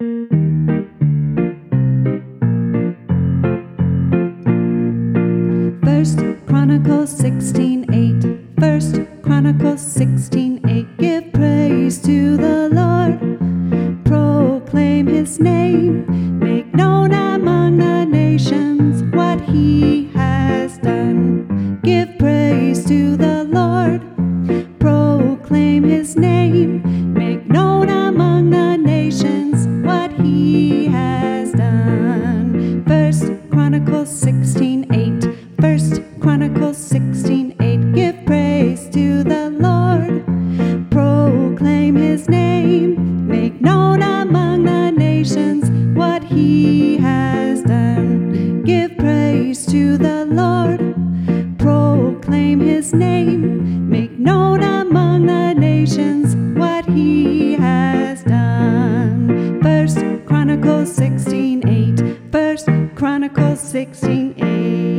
First Chronicles 16 8. First Chronicles 16 8. Give praise to the Lord. Proclaim his name. Make known among the nations what he has done. Give praise to the Lord. Proclaim his name. First Chronicles 16 8. First Chronicles 16 8. Give praise to the Lord. Proclaim his name. Make known among the nations what he has done. Give praise to the Lord. Proclaim his name. Make known among the nations what he has done. First Chronicles 16 16 8.